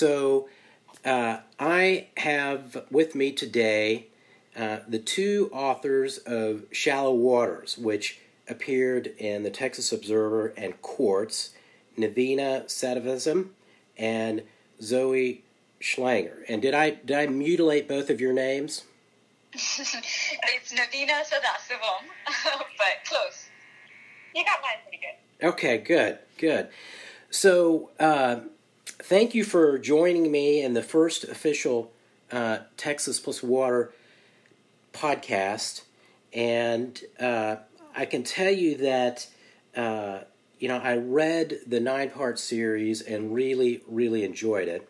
So uh, I have with me today uh, the two authors of Shallow Waters, which appeared in the Texas Observer and Quartz, Navina Sadavatham and Zoe Schlanger. And did I did I mutilate both of your names? it's Navina Sadasivam, but close. You got mine pretty good. Okay, good, good. So, uh, thank you for joining me in the first official uh, Texas Plus Water podcast. And uh, I can tell you that, uh, you know, I read the nine part series and really, really enjoyed it.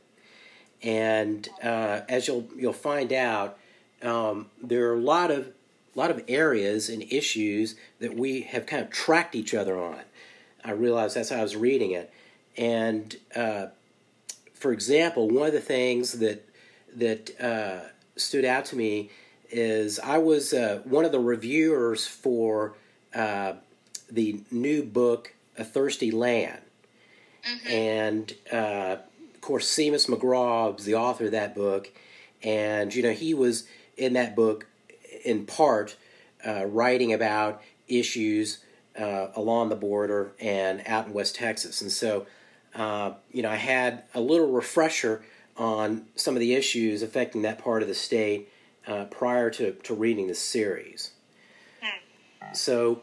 And uh, as you'll, you'll find out, um, there are a lot of lot of areas and issues that we have kind of tracked each other on. I realized that's how I was reading it, and uh, for example, one of the things that that uh, stood out to me is I was uh, one of the reviewers for uh, the new book A Thirsty Land, mm-hmm. and uh, of course Seamus McGraw was the author of that book, and you know he was in that book in part uh, writing about issues uh, along the border and out in West Texas. And so, uh, you know, I had a little refresher on some of the issues affecting that part of the state uh, prior to, to reading the series. So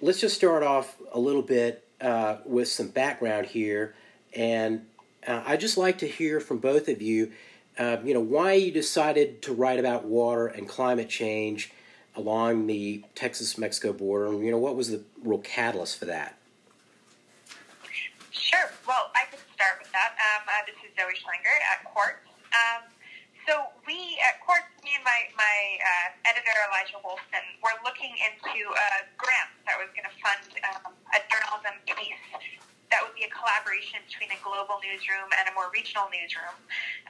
let's just start off a little bit uh, with some background here. And uh, I'd just like to hear from both of you uh, you know, why you decided to write about water and climate change along the Texas-Mexico border, and you know, what was the real catalyst for that? Sure. Well, I could start with that. Um, uh, this is Zoe Schlanger at Quartz. Um, so we at Quartz, me and my my uh, editor Elijah Wolfson, were looking into a grant that was going to fund um, a journalism piece that would be a collaboration between a global newsroom and a more regional newsroom.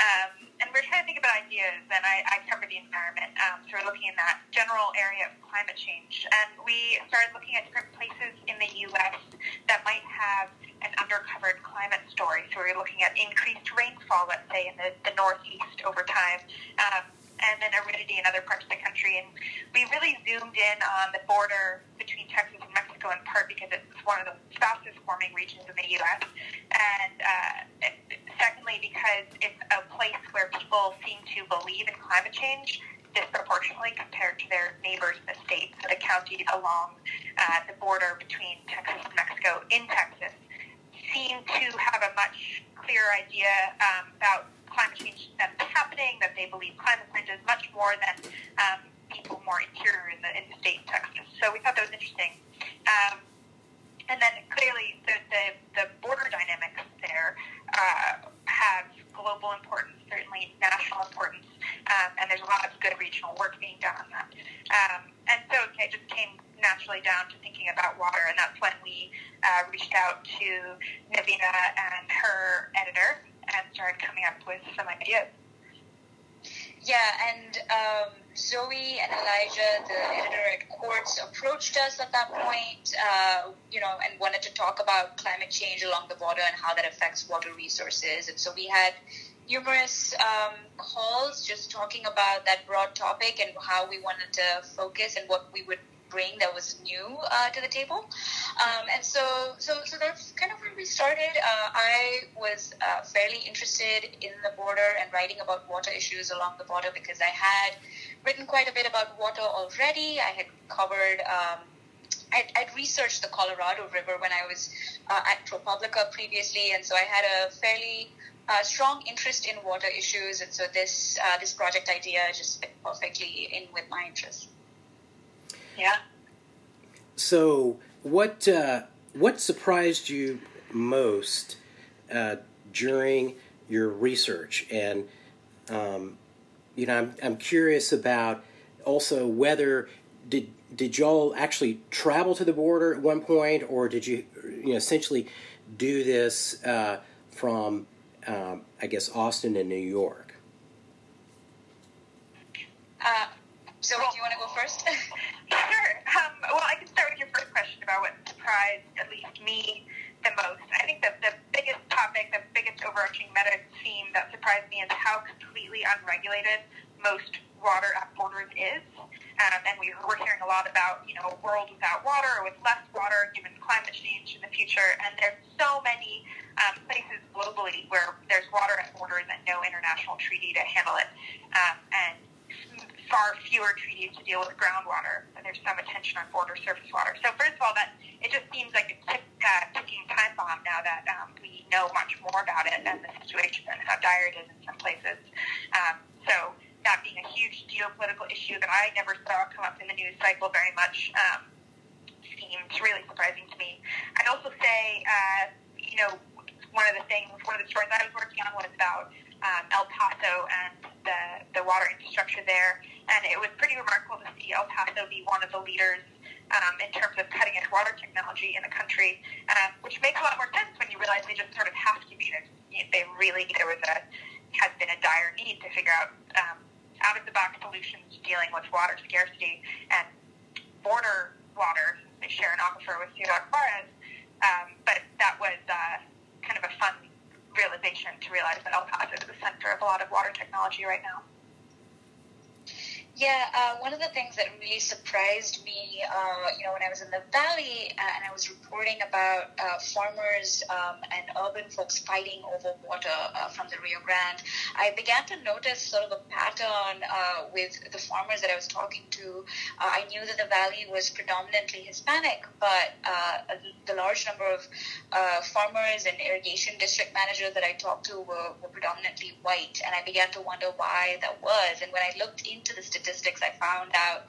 Um, and we're trying to think about ideas, and I, I cover the environment, um, so we're looking in that general area of climate change. And we started looking at different places in the U.S. that might have an undercovered climate story. So we we're looking at increased rainfall, let's say, in the, the Northeast over time. Um, and then aridity in other parts of the country. And we really zoomed in on the border between Texas and Mexico in part because it's one of the fastest warming regions in the U.S. And uh, secondly, because it's a place where people seem to believe in climate change disproportionately compared to their neighbors in the states, the counties along uh, the border between Texas and Mexico in Texas seem to have a much clearer idea um, about climate change that's happening, that they believe climate change is much more than um, people more interior in the, in the state of Texas. So we thought that was interesting. Um, and then clearly the, the, the border dynamics there uh, have global importance, certainly national importance, um, and there's a lot of good regional work being done on that. Um, and so it just came naturally down to thinking about water, and that's when we uh, reached out to Navina and her editor, and started coming up with some ideas. Yeah, and um, Zoe and Elijah, the editor at Quartz, approached us at that point, uh, you know, and wanted to talk about climate change along the border and how that affects water resources. And so we had numerous um, calls just talking about that broad topic and how we wanted to focus and what we would bring that was new uh, to the table. Um, and so, so, so that's kind of where we started. Uh, I was uh, fairly interested in the border and writing about water issues along the border because I had written quite a bit about water already. I had covered. Um, I'd, I'd, researched the Colorado River when I was uh, at ProPublica previously, and so I had a fairly uh, strong interest in water issues, and so this uh, this project idea just fit perfectly in with my interests. Yeah. So, what uh, what surprised you most uh, during your research? And um, you know, I'm I'm curious about also whether did did y'all actually travel to the border at one point, or did you you know essentially do this uh, from um, I guess Austin and New York? Uh, so, do you want to go first? Sure. Um, well, I can start with your first question about what surprised at least me the most. I think the, the biggest topic the biggest overarching meta theme that surprised me is how completely unregulated most water at borders is. Um, and we, we're hearing a lot about, you know, a world without water or with less water given climate change in the future. And there's so many um, places globally where there's water at borders and no international treaty to handle it. Um, and far fewer treaties to deal with groundwater, and there's some attention on border surface water. So first of all, that it just seems like a tick, uh, ticking time bomb now that um, we know much more about it and the situation and how dire it is in some places. Um, so that being a huge geopolitical issue that I never saw come up in the news cycle very much um, seems really surprising to me. I'd also say, uh, you know, one of the things, one of the stories I was working on was about um, El Paso and the, the water infrastructure there. And it was pretty remarkable to see El Paso be one of the leaders um, in terms of cutting edge water technology in the country, um, which makes a lot more sense when you realize they just sort of have to be. They really, there was a, has been a dire need to figure out um, out of the box solutions dealing with water scarcity and border water. They share an aquifer with Ciudad Juarez. Um, but that was uh, kind of a fun realization to realize that El Paso is the center of a lot of water technology right now. Yeah, uh, one of the things that really surprised me, uh, you know, when I was in the valley uh, and I was reporting about uh, farmers um, and urban folks fighting over water uh, from the Rio Grande, I began to notice sort of a pattern with the farmers that I was talking to. I knew that the valley was predominantly Hispanic, but the large number of farmers and irrigation district managers that I talked to were, were predominantly white, and I began to wonder why that was. And when I looked into the statistics, statistics, I found out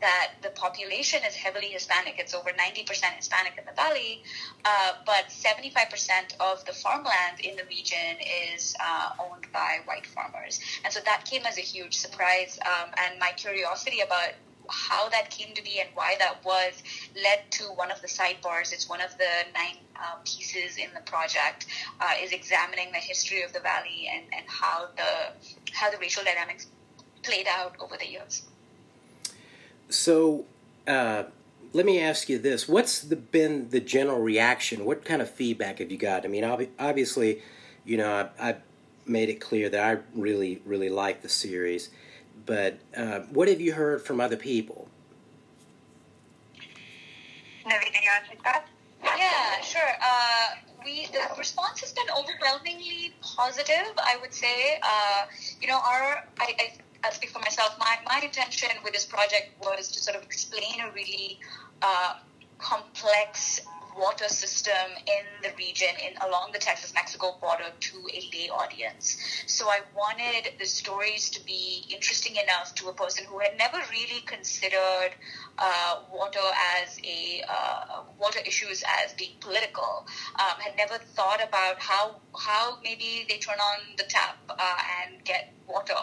that the population is heavily Hispanic. It's over 90% Hispanic in the valley, uh, but 75% of the farmland in the region is uh, owned by white farmers. And so that came as a huge surprise. Um, and my curiosity about how that came to be and why that was led to one of the sidebars. It's one of the nine uh, pieces in the project uh, is examining the history of the valley and, and how the how the racial dynamics played out over the years. So, uh, let me ask you this: What's the, been the general reaction? What kind of feedback have you got? I mean, obviously, you know, I, I made it clear that I really, really like the series, but uh, what have you heard from other people? You want to take that? Yeah, sure. Uh, we the response has been overwhelmingly positive. I would say. Uh, you know, our I, I I'll speak for myself. My, my intention with this project was to sort of explain a really uh, complex water system in the region in along the Texas-Mexico border to a lay audience. So I wanted the stories to be interesting enough to a person who had never really considered uh, water as a uh, water issues as being political, um, had never thought about how how maybe they turn on the tap uh, and get water.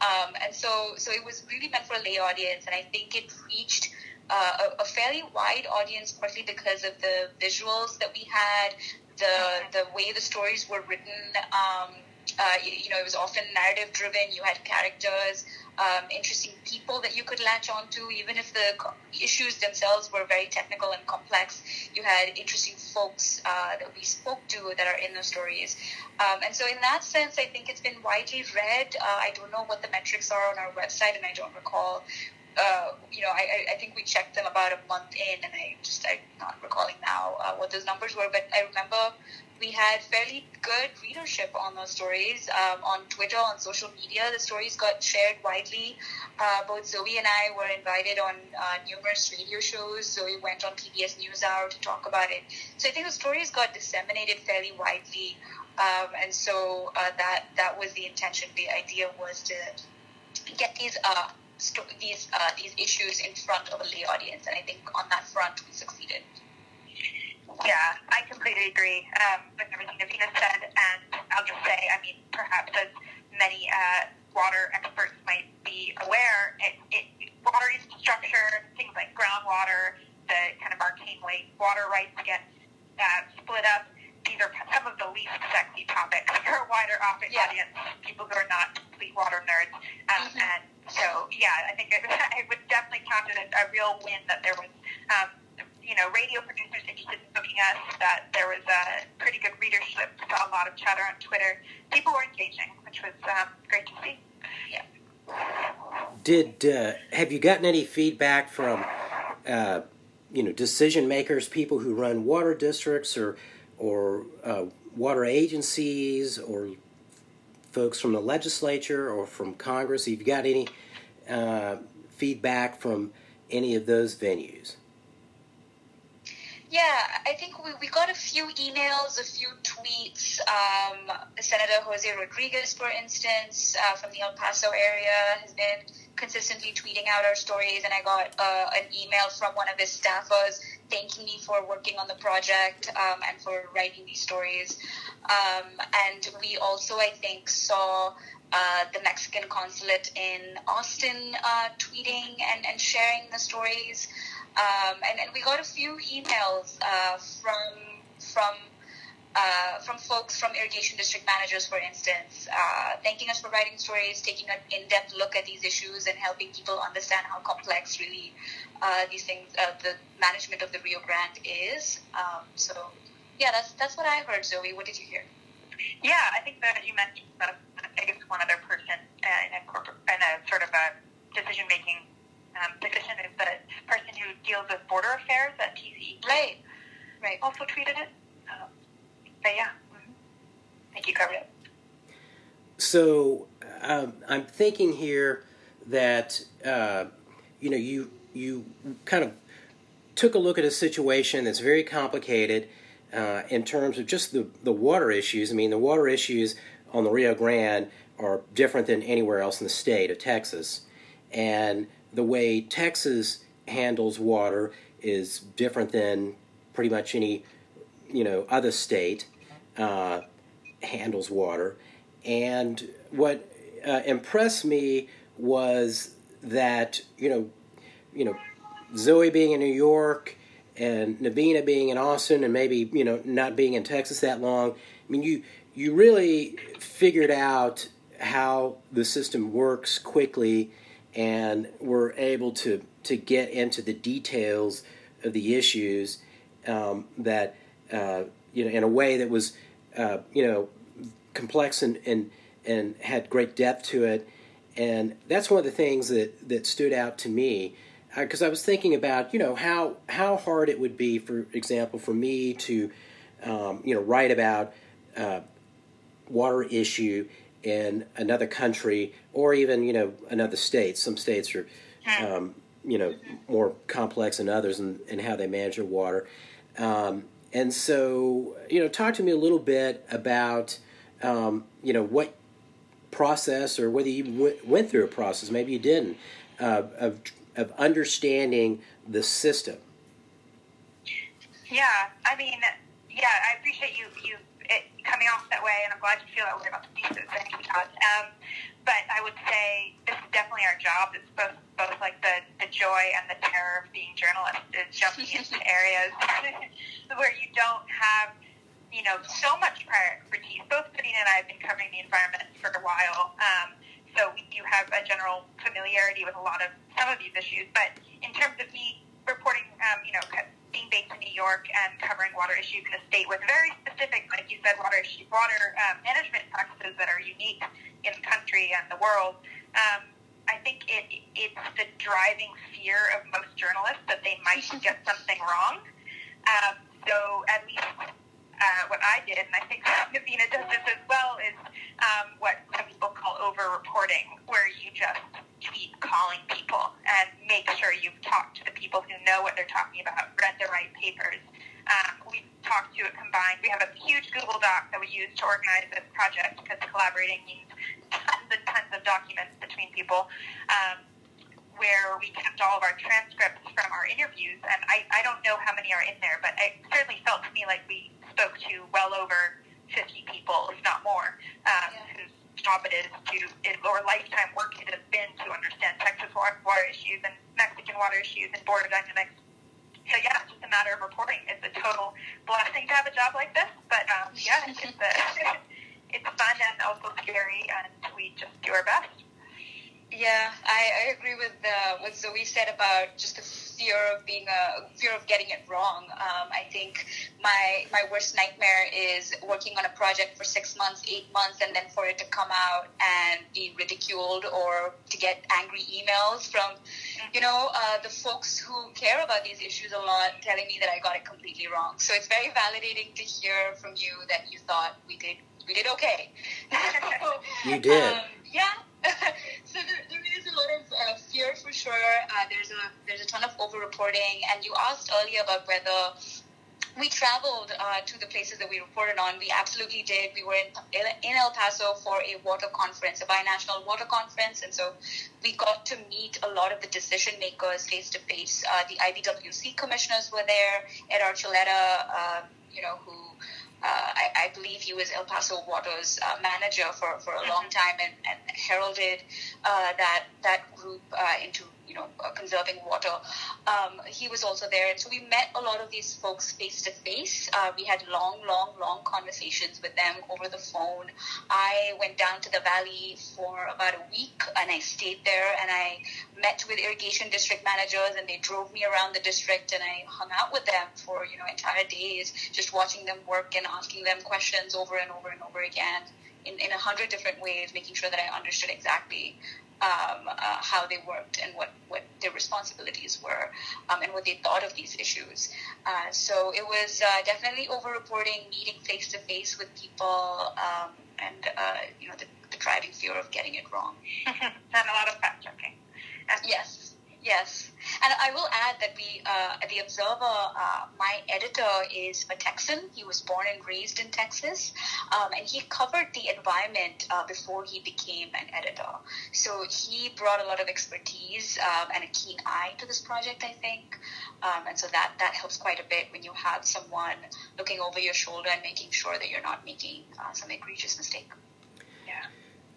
Um, and so so it was really meant for a lay audience, and I think it reached uh, a, a, fairly wide audience, partly because of the visuals that we had, the the way the stories were written. Um, uh, you, you, know, it was often narrative driven. You had characters, um, interesting people that you could latch onto, even if the issues themselves were very technical and complex. You had interesting folks uh, that we spoke to that are in the stories. Um, and so, in that sense, I think it's been widely read. Uh, I don't know what the metrics are on our website, and I don't recall uh, you know, I, I think we checked them about a month in, and I just I'm not recalling now uh, what those numbers were, but I remember we had fairly good readership on those stories um, on Twitter, on social media. The stories got shared widely. Uh, both Zoe and I were invited on uh, numerous radio shows. Zoe went on PBS NewsHour to talk about it. So I think the stories got disseminated fairly widely, um, and so uh, that that was the intention. The idea was to get these uh, these uh, these issues in front of a lay audience, and I think on that front we succeeded. Yeah, I completely agree um, with everything Navina said, and I'll just say, I mean, perhaps as many uh, water experts might be aware, it, it, water infrastructure, things like groundwater, the kind of arcane way water rights get uh, split up. These are some of the least sexy topics for a wider yeah. audience, people who are not complete water nerds, um, mm-hmm. and so yeah, I think it, it would definitely count as a real win that there was, um, you know, radio producers interested in booking us. That there was a pretty good readership. Saw a lot of chatter on Twitter. People were engaging, which was um, great to see. Yeah. Did uh, have you gotten any feedback from uh, you know decision makers, people who run water districts or or uh, water agencies or folks from the legislature or from Congress? Have you got any uh, feedback from any of those venues? Yeah, I think we, we got a few emails, a few tweets. Um, Senator Jose Rodriguez, for instance, uh, from the El Paso area, has been consistently tweeting out our stories, and I got uh, an email from one of his staffers thanking me for working on the project um, and for writing these stories. Um, and we also, I think, saw uh, the Mexican consulate in Austin uh, tweeting and, and sharing the stories. Um, and, and we got a few emails uh, from from uh, from folks from irrigation district managers, for instance, uh, thanking us for writing stories, taking an in-depth look at these issues, and helping people understand how complex really these things, the management of the Rio Grande is. Um, so, yeah, that's that's what I heard. Zoe, what did you hear? Yeah, I think that you mentioned that I guess one other person uh, in a corporate in a sort of a decision making um, position is the person who deals with border affairs at TCE. Right, right. Also tweeted it. Um, but yeah, mm-hmm. I think you covered it. So um, I'm thinking here that uh, you know you you kind of took a look at a situation that's very complicated uh, in terms of just the the water issues. I mean, the water issues on the Rio Grande are different than anywhere else in the state of Texas, and the way Texas handles water is different than pretty much any you know other state uh, handles water. And what uh, impressed me was that you know you know Zoe being in New York and Navina being in Austin and maybe you know not being in Texas that long. I mean you you really figured out how the system works quickly and were able to to get into the details of the issues um, that uh, you know in a way that was uh, you know complex and, and and had great depth to it. And that's one of the things that that stood out to me because uh, I was thinking about you know how how hard it would be for example for me to um, you know write about uh, water issue in another country or even you know another state. Some states are um, you know more complex than others in, in how they manage their water. Um, and so you know, talk to me a little bit about um, you know what process or whether you w- went through a process, maybe you didn't, uh, of of understanding the system. Yeah, I mean, yeah, I appreciate you you coming off that way, and I'm glad you feel that way about the pieces. Thank you, Todd. Um, but I would say this is definitely our job. It's both both like the, the joy and the terror of being journalists is jumping into areas where you don't have you know so much prior expertise. Both Navina and I have been covering the environment for a while. Um, so we do have a general familiarity with a lot of some of these issues. But in terms of me reporting, um, you know, being based in New York and covering water issues in a state with very specific, like you said, water issue, water um, management practices that are unique in the country and the world. Um, I think it, it's the driving fear of most journalists that they might get something wrong. Um, so at least uh, what I did, and I think Navina does this as well, is um, what some people call over-reporting, where you just tweet calling people and make sure you've talked to the people who know what they're talking about, read the right papers. Um, we've talked to it combined. We have a huge Google Doc that we use to organize this project because collaborating means tons and tons of documents between people. Um, where we kept all of our transcripts from our interviews, and I, I don't know how many are in there, but it certainly felt to me like we spoke to well over 50 people, if not more, um, yeah. whose job it is to, it, or lifetime work it has been to understand Texas water, water issues and Mexican water issues and border dynamics. So yeah, it's just a matter of reporting. It's a total blessing to have a job like this, but um, yeah, it's, a, it's fun and also scary, and we just do our best. Yeah, I, I agree with uh, what Zoe said about just the fear of being a fear of getting it wrong. Um, I think my my worst nightmare is working on a project for six months, eight months, and then for it to come out and be ridiculed or to get angry emails from, you know, uh, the folks who care about these issues a lot, telling me that I got it completely wrong. So it's very validating to hear from you that you thought we did we did okay. you did. Um, there's a there's a ton of over-reporting, and you asked earlier about whether we traveled uh, to the places that we reported on. We absolutely did. We were in, in El Paso for a water conference, a binational water conference, and so we got to meet a lot of the decision makers face to face. The IBWC commissioners were there. Ed Archuleta, uh, you know, who uh, I, I, believe he was El Paso Water's uh, manager for, for a long time and, and heralded uh, that that group uh, into you know uh, conserving water. Um, he was also there, and so we met a lot of these folks face to face. We had long, long, long conversations with them over the phone. I went down to the valley for about a week, and I stayed there, and I met with irrigation district managers, and they drove me around the district, and I hung out with them for you know entire days, just watching them work and asking them questions over and over and over again in, in a hundred different ways, making sure that I understood exactly um, uh, how they worked and what, what their responsibilities were um, and what they thought of these issues. Uh, so it was uh, definitely over reporting, meeting face to face with people, um, and uh, you know the, the, driving fear of getting it wrong. and a lot of fact checking. Yes. Yes, and I will add that we uh, the Observer, uh, my editor is a Texan. He was born and raised in Texas, um, and he covered the environment uh, before he became an editor. So he brought a lot of expertise um, and a keen eye to this project, I think, um, and so that that helps quite a bit when you have someone looking over your shoulder and making sure that you're not making uh, some egregious mistake.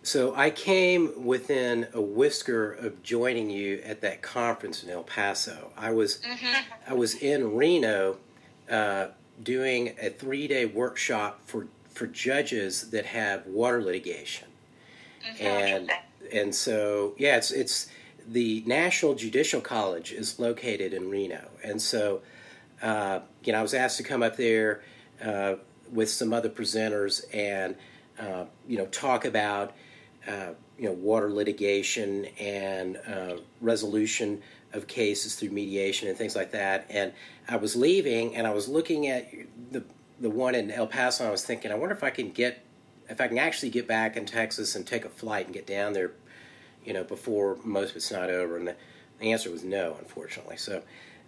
So I came within a whisker of joining you at that conference in El Paso. I was mm-hmm. I was in Reno uh, doing a three day workshop for for judges that have water litigation, mm-hmm. and and so yeah, it's it's the National Judicial College is located in Reno, and so uh, you know I was asked to come up there uh, with some other presenters and uh, you know talk about uh, you know, water litigation and uh, resolution of cases through mediation and things like that. And I was leaving, and I was looking at the the one in El Paso. And I was thinking, I wonder if I can get, if I can actually get back in Texas and take a flight and get down there, you know, before most of it's not over. And the, the answer was no, unfortunately. So,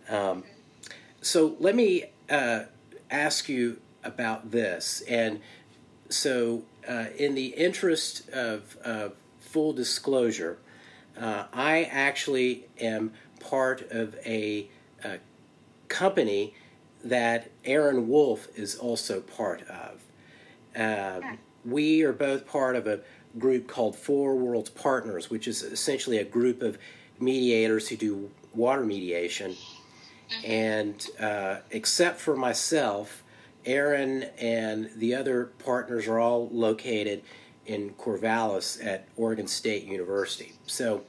um, so let me uh, ask you about this. And so uh, in the interest of uh, full disclosure, uh, I actually am part of a, a, company that Aaron Wolf is also part of. Um, we are both part of a group called Four Worlds Partners, which is essentially a group of mediators who do water mediation. Mm-hmm. And uh, except for myself, Aaron and the other partners are all located in Corvallis at Oregon State University. So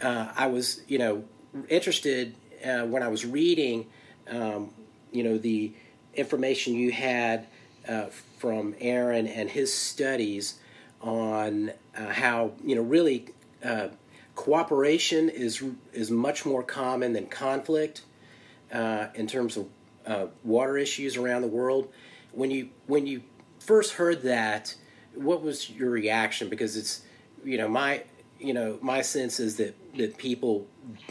uh, I was, you know, interested uh, when I was reading, um, you know, the information you had uh, from Aaron and his studies on uh, how, you know, really uh, cooperation is is much more common than conflict uh, in terms of uh, water issues around the world. When you when you first heard that, what was your reaction? Because it's you know my you know my sense is that that people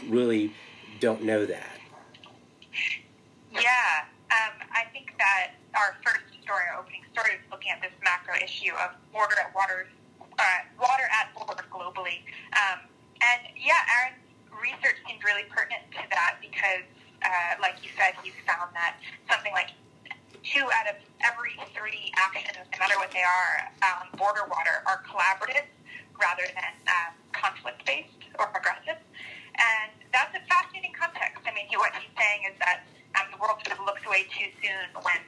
really don't know that. Yeah, um, I think that our first story, our opening story, is looking at this macro issue of water at waters, uh, water at borders globally. Um, and yeah, Aaron's research seemed really pertinent to that because uh, like you said, he's found that something like two out of every three actions, no matter what they are, um, border water, are collaborative rather than um, conflict based or aggressive. And that's a fascinating context. I mean, he, what he's saying is that um, the world sort of looks away too soon when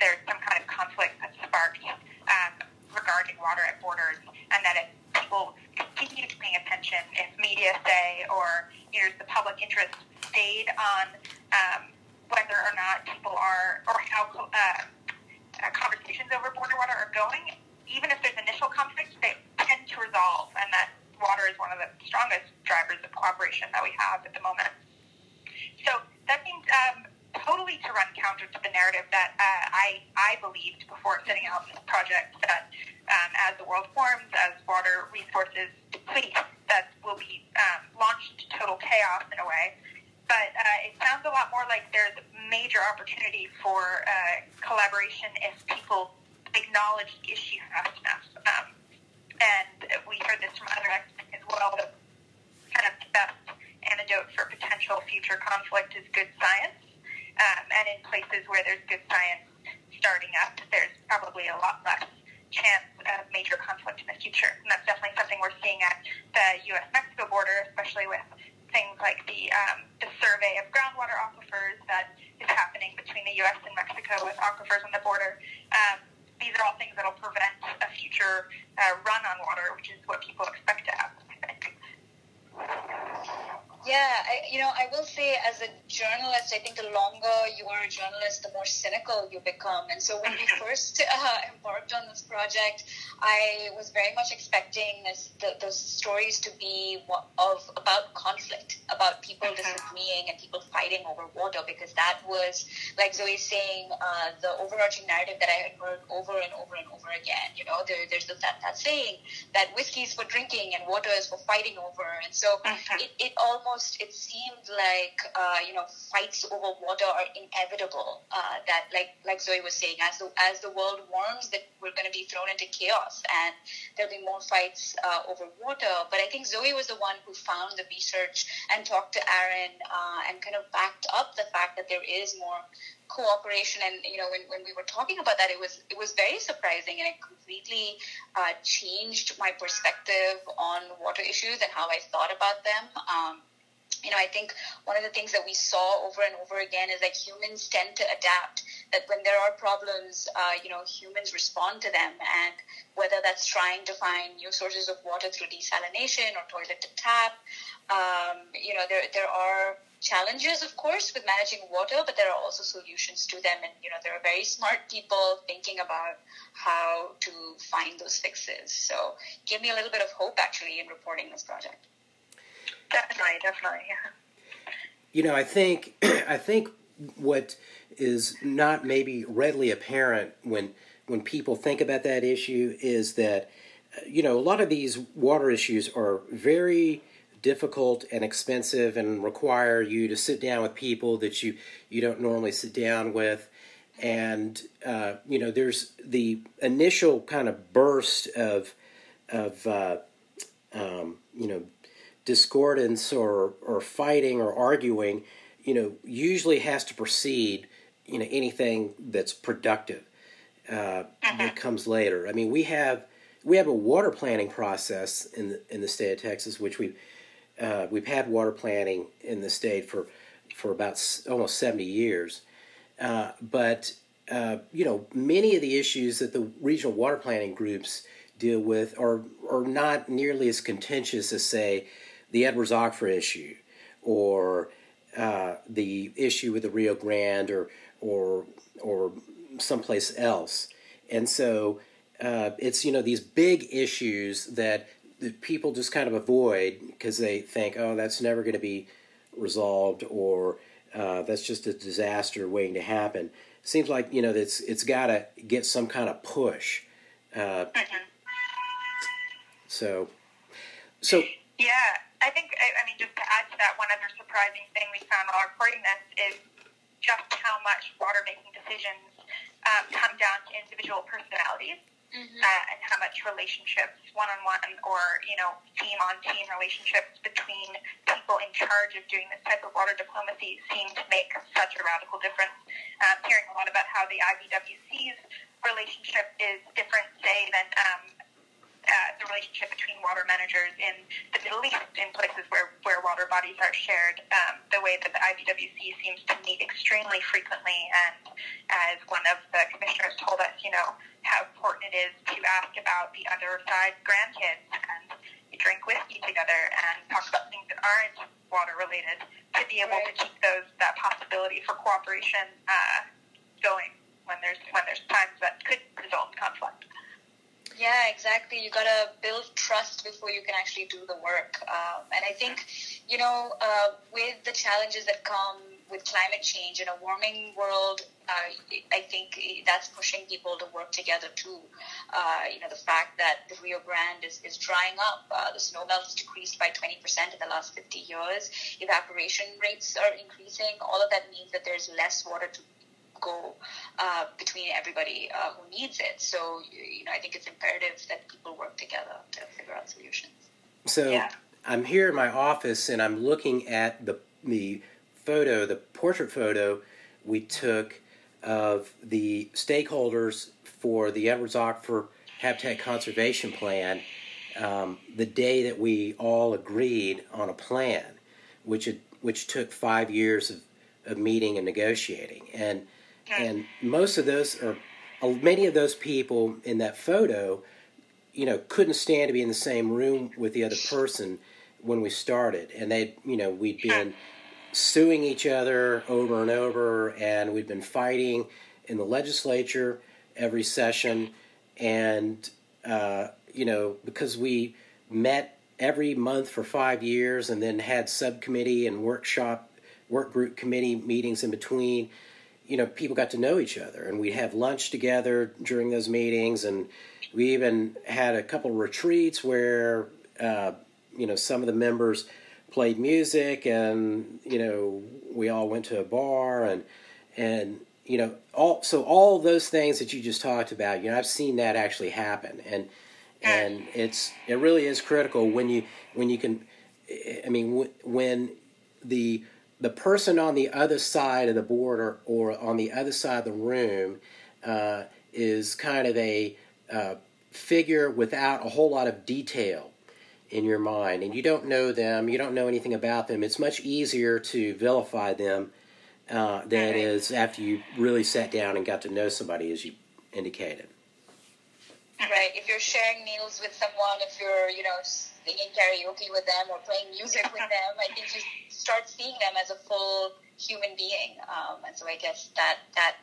there's some kind of conflict that's sparked um, regarding water at borders, and that if people continue to pay attention, if media say or here's the public interest stay debate on um, whether or not people are, or how uh, uh, conversations over border water are going, even if there's initial conflict, they tend to resolve, and that water is one of the strongest drivers of cooperation that we have at the moment. So that means um, totally to run counter to the narrative that uh, I I believed before setting out this project that um, as the world forms, as water resources deplete, that will be um, launched to total chaos in a way. But uh, it sounds a lot more like there's major opportunity for uh, collaboration if people acknowledge the issue fast enough. Um, and we heard this from other experts as well. That kind of the best antidote for potential future conflict is good science. Um, and in places where there's good science starting up, there's probably a lot less chance of major conflict in the future. And that's definitely something we're seeing at the U.S.-Mexico border, especially with things like the um, the survey of groundwater aquifers that is happening between the U.S. and Mexico with aquifers on the border. Um, these are all things that will prevent a future uh, run on water, which is what people expect to happen. Yeah, I, you know, I will say as a journalist, I think the longer you are a journalist, the more cynical you become. And so when we first uh, embarked on this project, I was very much expecting this, the, the stories to be of about conflict, about people disagreeing and people fighting over water, because that was, like Zoe's saying, uh, the overarching narrative that I had heard over and over and over again. You know, there, there's the, that, that saying that whiskey is for drinking and water is for fighting over. And so it, it almost almost it seemed like uh, you know fights over water are inevitable. Uh, that like like Zoe was saying, as the as the world warms, that we're going to be thrown into chaos, and there'll be more fights uh, over water. But I think Zoe was the one who found the research and talked to Aaron uh, and kind of backed up the fact that there is more cooperation and you know when, when we were talking about that it was it was very surprising and it completely uh, changed my perspective on water issues and how I thought about them um, you know, I think one of the things that we saw over and over again is that humans tend to adapt. That when there are problems, uh, you know, humans respond to them, and whether that's trying to find new sources of water through desalination or toilet to tap, um, you know, there there are challenges, of course, with managing water, but there are also solutions to them, and you know, there are very smart people thinking about how to find those fixes. So, give me a little bit of hope, actually, in reporting this project. Definitely, definitely. Yeah. You know, I think I think what is not maybe readily apparent when when people think about that issue is that you know a lot of these water issues are very difficult and expensive and require you to sit down with people that you you don't normally sit down with and uh, you know there's the initial kind of burst of of uh, um, you know discordance or or fighting or arguing, you know, usually has to precede you know anything that's productive uh, that comes later. I mean, we have we have a water planning process in the, in the state of Texas, which we uh, we've had water planning in the state for for about almost seventy years, uh, but uh, you know many of the issues that the regional water planning groups deal with are are not nearly as contentious as say the Edwards Aquifer issue or uh, the issue with the Rio Grande or or or someplace else. And so uh, it's you know these big issues that, that people just kind of avoid because they think oh that's never going to be resolved or uh, that's just a disaster waiting to happen. Seems like you know it's it's got to get some kind of push. Uh, mm-hmm. So, so yeah, I think, I, I mean, just to add to that, one other surprising thing we found while reporting this is just how much water making decisions um, come down to individual personalities. Mm-hmm. Uh, and how much relationships, one-on-one or you know team-on-team relationships between people in charge of doing this type of water diplomacy seem to make such a radical difference. Um, hearing a lot about how the IBWC's relationship is different, say, than um, uh, the relationship between water managers in the Middle East, in places where, where water bodies are shared, um, the way that the IBWC seems to meet extremely frequently. And as one of the commissioners told us, you know, how important it is to ask about the other side's grandkids and drink whiskey together and talk about things that aren't water related. To be able to keep those that possibility for cooperation uh, going when there's when there's times that could result in conflict. Exactly. You gotta build trust before you can actually do the work. Um, and I think, you know, uh, with the challenges that come with climate change in a warming world, uh, I think that's pushing people to work together too. Uh, you know, the fact that the Rio Grande is, is drying up, uh, the snow melt has decreased by 20% in the last 50 years, evaporation rates are increasing. All of that means that there's less water to go uh, between everybody uh, who needs it. So, you know, I think it's imperative that people work together to figure out solutions. So, yeah. I'm here in my office and I'm looking at the the photo, the portrait photo we took of the stakeholders for the Edwards Aquifer Habitat Conservation Plan um, the day that we all agreed on a plan, which had, which took five years of, of meeting and negotiating, and and most of those or many of those people in that photo, you know, couldn't stand to be in the same room with the other person when we started, and they, you know, we'd been suing each other over and over, and we'd been fighting in the legislature every session, and uh, you know because we met every month for five years, and then had subcommittee and workshop work group committee meetings in between. You know, people got to know each other, and we'd have lunch together during those meetings, and we even had a couple retreats where uh, you know some of the members played music and you know we all went to a bar and and you know all so all those things that you just talked about you know I've seen that actually happen and and it's it really is critical when you when you can I mean when the the person on the other side of the board or, or on the other side of the room uh, is kind of a uh, figure without a whole lot of detail in your mind. And you don't know them, you don't know anything about them, it's much easier to vilify them uh, than it is after you really sat down and got to know somebody, as you indicated. Right. If you're sharing meals with someone, if you're, you know, singing karaoke with them or playing music with them, I think you start seeing them as a full human being. Um, and so I guess that that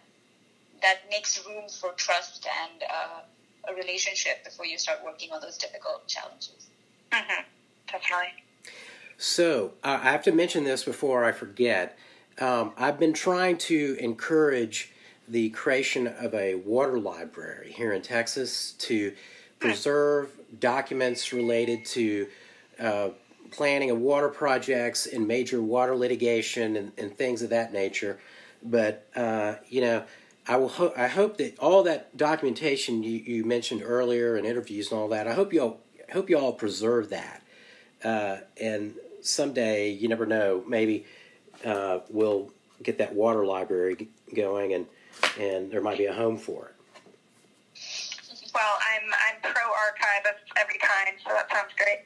that makes room for trust and uh, a relationship before you start working on those difficult challenges. Mm-hmm. Definitely. So uh, I have to mention this before I forget. Um, I've been trying to encourage the creation of a water library here in Texas to preserve documents related to uh, planning of water projects and major water litigation and, and things of that nature. But uh, you know, I will. Ho- I hope that all that documentation you, you mentioned earlier and interviews and all that. I hope you all hope you all preserve that. Uh, and someday, you never know, maybe uh, we'll get that water library going, and and there might be a home for it. Well, I'm I'm pro archive of every kind, so that sounds great.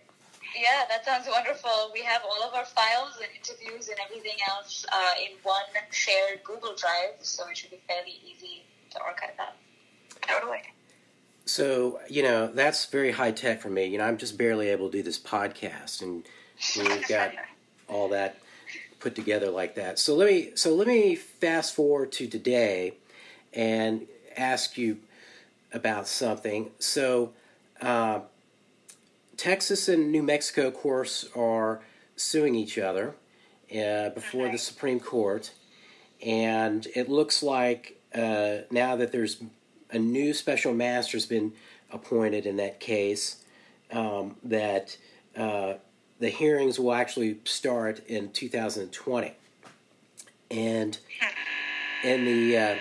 Yeah, that sounds wonderful. We have all of our files and interviews and everything else uh, in one shared Google Drive, so it should be fairly easy to archive that. Totally. So, you know, that's very high tech for me. You know, I'm just barely able to do this podcast and we've got all that put together like that. So let me so let me fast forward to today and ask you about something. So, uh, Texas and New Mexico, of course, are suing each other uh, before okay. the Supreme Court, and it looks like uh, now that there's a new special master has been appointed in that case. Um, that uh, the hearings will actually start in 2020, and in the uh,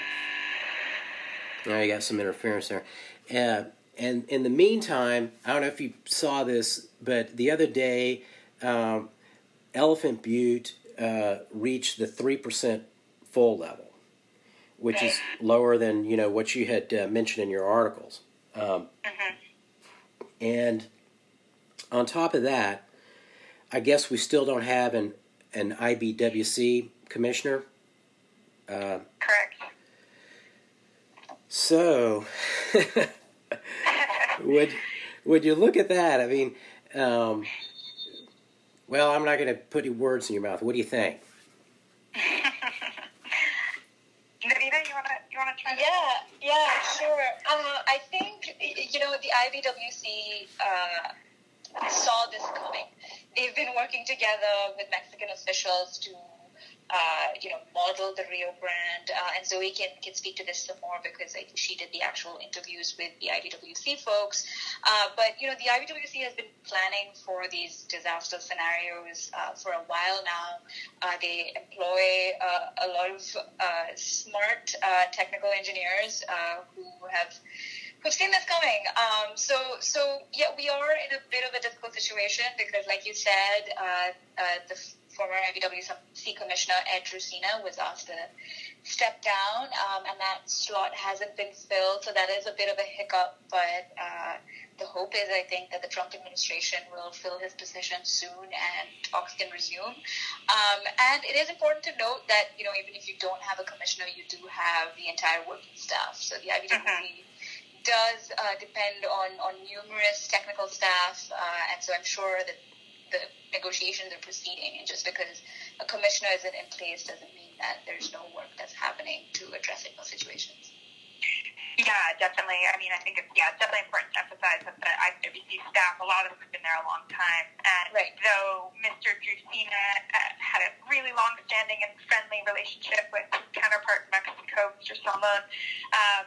now you got some interference there. Uh, and in the meantime, I don't know if you saw this, but the other day, um, Elephant Butte uh, reached the three percent full level which is lower than you know what you had uh, mentioned in your articles. Um, mm-hmm. And on top of that, I guess we still don't have an an IBWC commissioner. Uh, Correct. So, would would you look at that? I mean, um, well, I'm not going to put words in your mouth. What do you think? Yeah, yeah, sure. Um, I think you know the IBWC uh, saw this coming They've been working together with Mexican officials to uh, you know, model the Rio Grande. Uh, and Zoe can, can speak to this some more because think she did the actual interviews with the IBWC folks. Uh, but, you know, the IBWC has been planning for these disaster scenarios uh, for a while now. Uh, they employ uh, a lot of smart technical engineers who have this coming. Um, so, so yeah, we are in a bit of a difficult situation because, like you said, uh, uh, the former IBWC Commissioner Ed Drusina was asked to step down, um, and that slot hasn't been filled. So that is a bit of a hiccup. But uh, the hope is, I think, that the Trump administration will fill his position soon and talks can resume. Um, and it is important to note that you know even if you don't have a commissioner, you do have the entire working staff. So the IBWC. Mm-hmm does uh, depend on, on numerous technical staff, uh, and so I'm sure that the negotiations are proceeding. And just because a commissioner isn't in place doesn't mean that there's no work that's happening to addressing those situations. Yeah, definitely. I mean, I think it's yeah, it's definitely important to emphasize that the IBWC staff, a lot of them have been there a long time, and right. though Mr. Drusina uh, had a really long-standing and friendly relationship with his counterpart in Mexico, Mr. Salmon, um,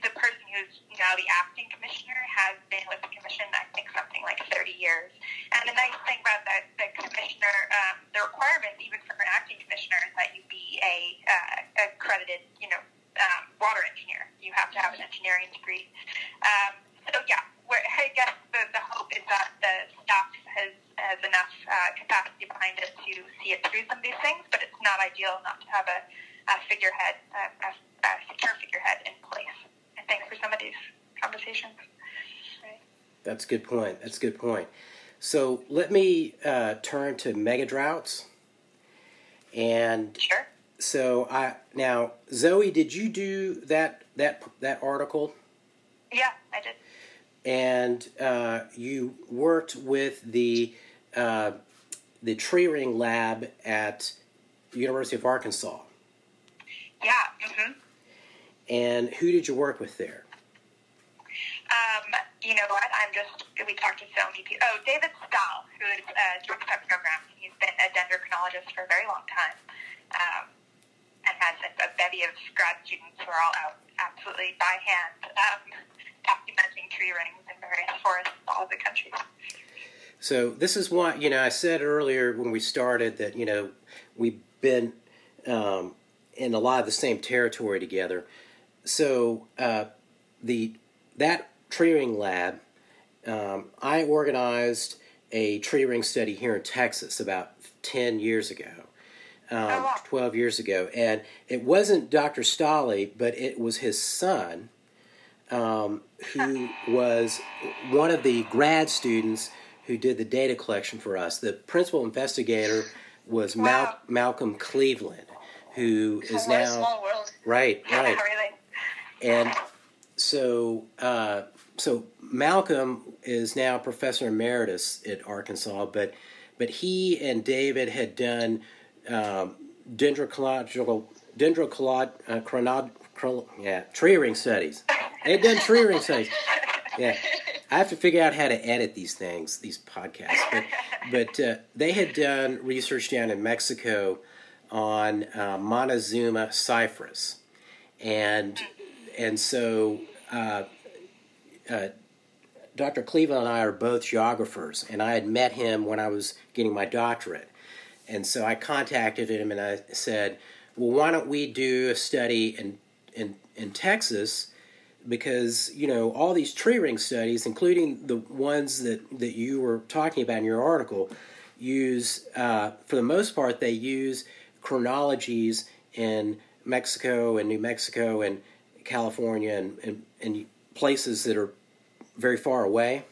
the person who's now the acting commissioner has been with the commission, I think, something like 30 years. And the nice thing about that, the commissioner, um, the requirement even for an acting commissioner is that you be a uh, accredited, you know, um, water engineer. You have to have an engineering degree. Um, so yeah, I guess the, the hope is that the staff has has enough uh, capacity behind it to see it through some of these things, but it's not ideal not to have a, a figurehead, a, a, a secure figurehead thanks for some of these conversations. That's a good point. That's a good point. So let me uh, turn to mega droughts. And sure. So I now Zoe, did you do that that that article? Yeah, I did. And uh, you worked with the uh, the tree ring lab at the University of Arkansas. Yeah. Mm-hmm. And who did you work with there? You know what? I'm just, we talked to so many people. Oh, David Stahle, who is uh, director of program. He's been a dendrochronologist for a very long time um, and has a, a bevy of grad students who are all out absolutely by hand um, documenting tree rings in various forests all over the country. So this is why, you know, I said earlier when we started that, you know, we've been um, in a lot of the same territory together so uh, the that tree ring lab, um, I organized a tree ring study here in Texas about ten years ago, um, oh, twelve years ago, and it wasn't Dr. Stahle, but it was his son, um, who was one of the grad students who did the data collection for us. The principal investigator was wow. Mal- Malcolm Cleaveland, who is now right, right. really and so uh, so Malcolm is now professor emeritus at Arkansas, but but he and David had done um, dendrochronological uh, yeah tree ring studies. They had done tree ring studies. Yeah, I have to figure out how to edit these things, these podcasts. But but uh, they had done research down in Mexico on uh, Montezuma cypress, and and so uh, uh, Dr. Cleaveland and I are both geographers, and I had met him when I was getting my doctorate. And so I contacted him and I said, well, why don't we do a study in, in, in Texas? Because, you know, all these tree ring studies, including the ones that, that you were talking about in your article, use, uh, for the most part, they use chronologies in Mexico and New Mexico and California and, and, and places that are very far away.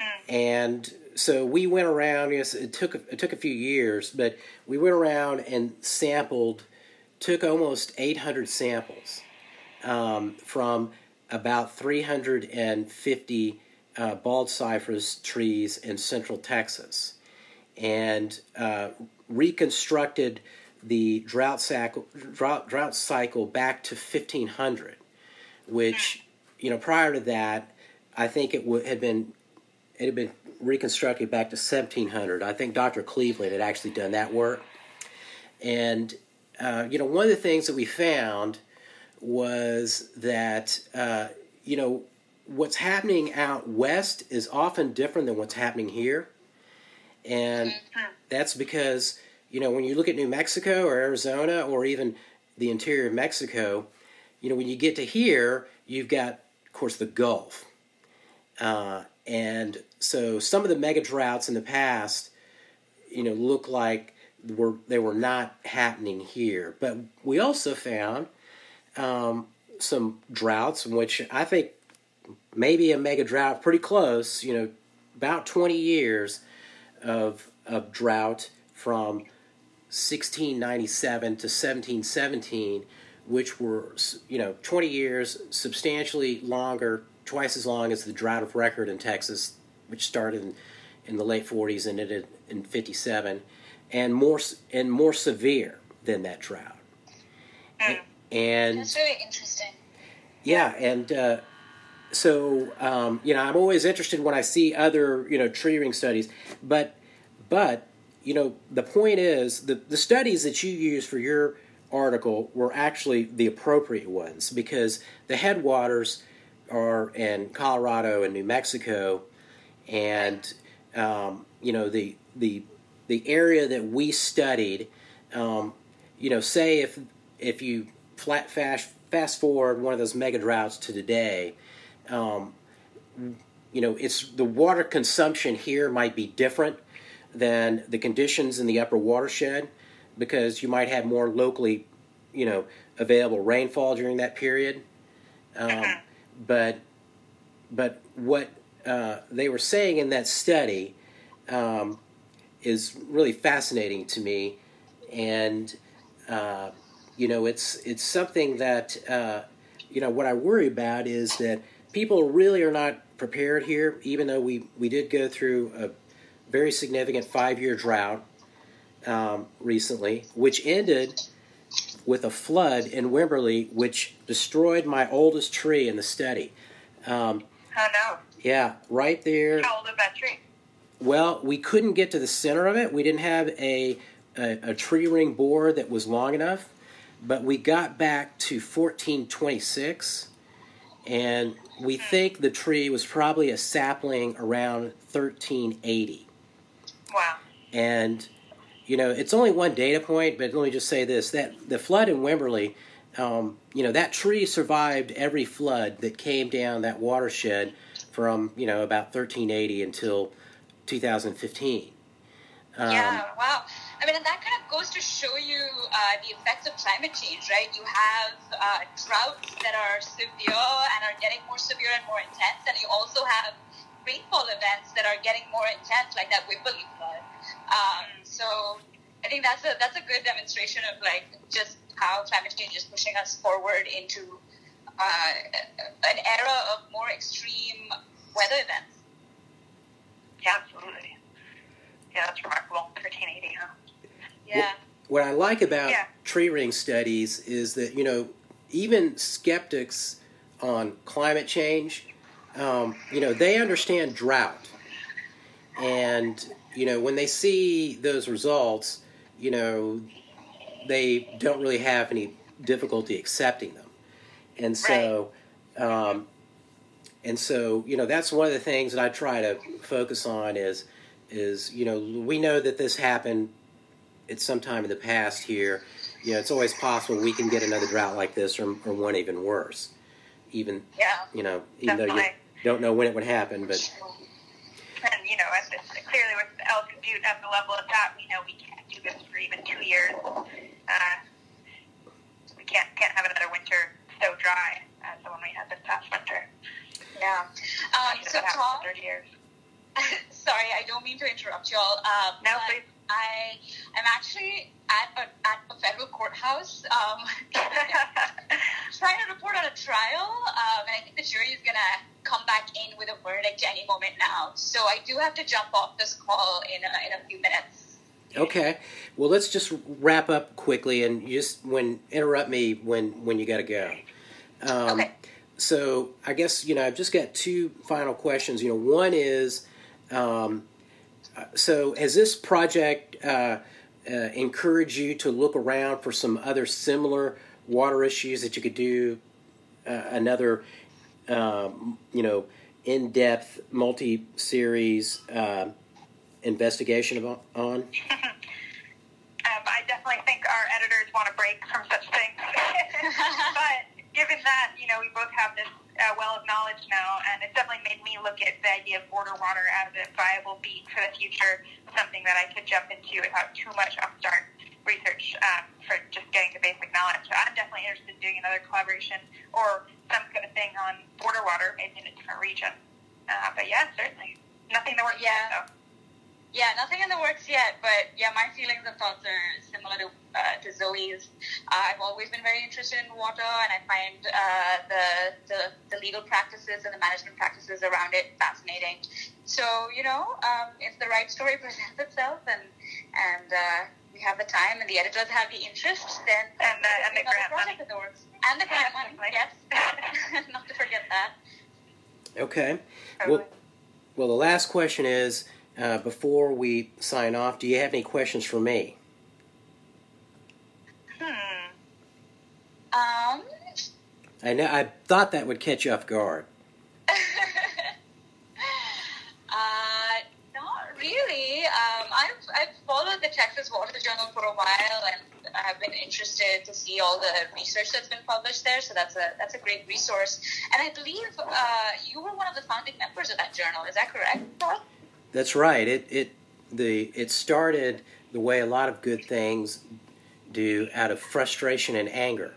Mm. And so we went around. Yes, it took it took a few years, but we went around and sampled, took almost 800 samples um, from about 350 uh, bald cypress trees in central Texas, and uh, reconstructed the drought drought, drought cycle back to 1500, which you know prior to that, I think it would had been it had been reconstructed back to 1700. I think Dr. Cleaveland had actually done that work, and uh, you know one of the things that we found was that uh, you know what's happening out west is often different than what's happening here, and that's because you know when you look at New Mexico or Arizona or even the interior of Mexico, you know when you get to here, you've got of course the Gulf, uh, and so some of the mega droughts in the past, you know, look like were they were not happening here, but we also found um, some droughts in which I think maybe a mega drought, pretty close. You know, about twenty years of of drought from 1697 to 1717, which were you know 20 years, substantially longer, twice as long as the drought of record in Texas, which started in, in the late 40s and ended in 57, and more and more severe than that drought. Mm. And That's really interesting. yeah, and uh, so um, you know, I'm always interested when I see other you know tree ring studies, but but you know the point is the the studies that you use for your article were actually the appropriate ones because the headwaters are in Colorado and New Mexico, and um, you know the the the area that we studied. Um, you know, say if if you flat fast fast forward one of those mega droughts to today, um, you know, it's the water consumption here might be different than the conditions in the upper watershed because you might have more locally, you know, available rainfall during that period. Um, but but what uh, they were saying in that study um, is really fascinating to me, and uh, you know, it's it's something that uh, you know what I worry about is that people really are not prepared here, even though we we did go through a very significant five year drought um, recently, which ended with a flood in Wimberley, which destroyed my oldest tree in the study. Um, Oh no. yeah, right there. How old is that tree? Well, we couldn't get to the center of it. We didn't have a, a, a tree ring bore that was long enough, but we got back to 1426, and we think the tree was probably a sapling around 1380. Wow. And you know, it's only one data point, but let me just say this: that the flood in Wimberley, um, you know, that tree survived every flood that came down that watershed from you know about 1380 until 2015. Um, yeah, wow. I mean, and that kind of goes to show you uh, the effects of climate change, right? You have uh, droughts that are severe and are getting more severe and more intense, and you also have rainfall events that are getting more intense, like that Wimberley flood. Um, so I think that's a that's a good demonstration of like just how climate change is pushing us forward into uh, an era of more extreme weather events. Yeah, absolutely. Yeah, that's remarkable. 1380, huh? Yeah. What I like about Yeah. tree ring studies is that you know even skeptics on climate change, um, you know, they understand drought, and you know when they see those results, you know, they don't really have any difficulty accepting them, and so. Um, and so, you know, that's one of the things that I try to focus on is, is you know, we know that this happened at some time in the past here. You know, it's always possible we can get another drought like this or, or one even worse. Even, Yeah. you know, even though you don't know when it would happen, but And, you know, at this, clearly with Elephant Butte at the level of that, we know we can't do this for even two years. Uh, we can't can't have another winter so dry as the one we had this past winter. Yeah. Um, so Tom, for 30 years. sorry, I don't mean to interrupt y'all. Um, No, please. I am actually at a, at a federal courthouse um, trying to report on a trial, um, and I think the jury is going to come back in with a verdict any moment now. So I do have to jump off this call in a, in a few minutes. Okay. Well, let's just wrap up quickly, and just when interrupt me when when you got to go. Um, Okay. So I guess you know I've just got two final questions. You know, one is, um, so has this project uh, uh, encouraged you to look around for some other similar water issues that you could do uh, another, um, you know, in-depth multi-series uh, investigation on? Um, I definitely think our editors want a break from such things. but given that, you know, we both have this uh, well of knowledge now, and it's definitely made me look at the idea of border water as a viable beat for the future, something that I could jump into without too much upstart research um, for just getting the basic knowledge. So I'm definitely interested in doing another collaboration or some kind of thing on border water, maybe in a different region. Uh, but yeah, certainly. Nothing that works Yeah. yet, though. Yeah, nothing in the works yet, but yeah, my feelings and thoughts are similar to uh, to Zoe's. Uh, I've always been very interested in water, and I find uh, the, the the legal practices and the management practices around it fascinating. So you know, um, if the right story presents itself, and and uh, we have the time, and the editors have the interest, then And the- and the grant money. the works, and the grant money. Yes, not to forget that. Okay. Well, well, the last question is uh, before we sign off. Do you have any questions for me? Hmm. Um, I know. I thought that would catch you off guard. uh, not really. Um, I've, I've followed the Texas Water Journal for a while, and I've been interested to see all the research that's been published there. So that's a that's a great resource. And I believe uh, you were one of the founding members of that journal. Is that correct? That's right. It it the it started the way a lot of good things do out of frustration and anger.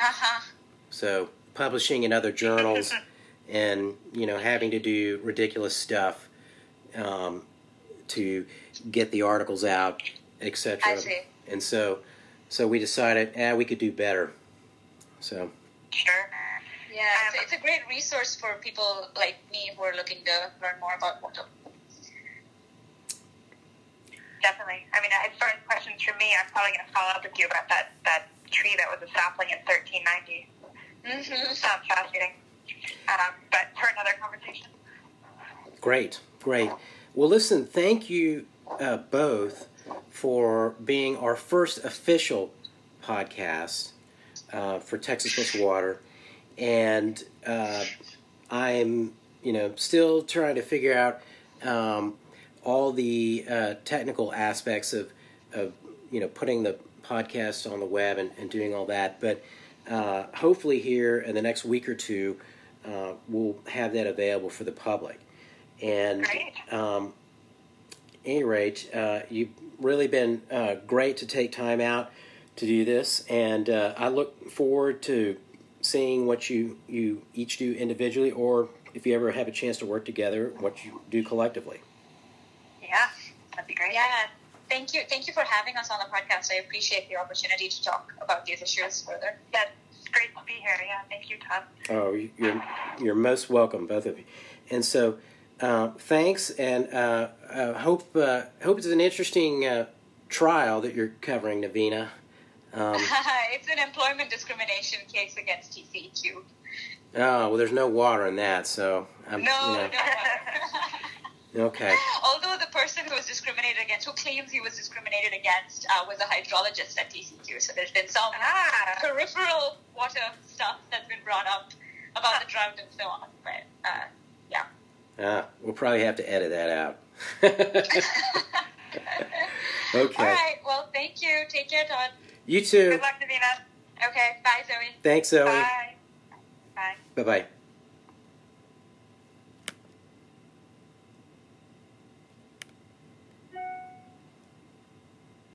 Uh huh. So publishing in other journals and you know having to do ridiculous stuff um, to get the articles out, etc. I see. And so so we decided, ah, we could do better. So Sure. Yeah, it's, it's a great resource for people like me who are looking to learn more about water. Definitely. I mean, as far as questions for me, I'm probably going to follow up with you about that, that tree that was a sapling in 1390. Mm-hmm. Sounds fascinating. Um, but for another conversation. Great, great. Well, listen, thank you uh, both for being our first official podcast uh, for Texas Plus Water, and uh, I'm, you know, still trying to figure out um, all the uh, technical aspects of, of, you know, putting the podcast on the web and, and doing all that. But uh, hopefully, here in the next week or two, uh, we'll have that available for the public. And um, any rate, uh, you've really been uh, great to take time out to do this, and uh, I look forward to seeing what you you each do individually, or if you ever have a chance to work together, what you do collectively. Yeah, that'd be great. Yeah. Thank you. Thank you for having us on the podcast. I appreciate the opportunity to talk about these issues further. Yeah, it's great to be here. Yeah, thank you, Todd. Oh, you're you're most welcome, both of you. And so, uh, thanks, and uh, uh, hope uh, hope it's an interesting uh, trial that you're covering, Navina. Um, it's an employment discrimination case against TCEQ. oh well, there's no water in that, so I'm, No, you know, no. okay. Although the person who was discriminated against, who claims he was discriminated against, uh, was a hydrologist at TCEQ. So there's been some Ah, peripheral water stuff that's been brought up about the drought and so on. But uh, yeah. Ah, we'll probably have to edit that out. okay. All right. Well, thank you. Take care, Todd. You too. good luck, Navina. Okay. Bye, Zoe. Thanks, Zoe. Bye. Bye. Bye bye.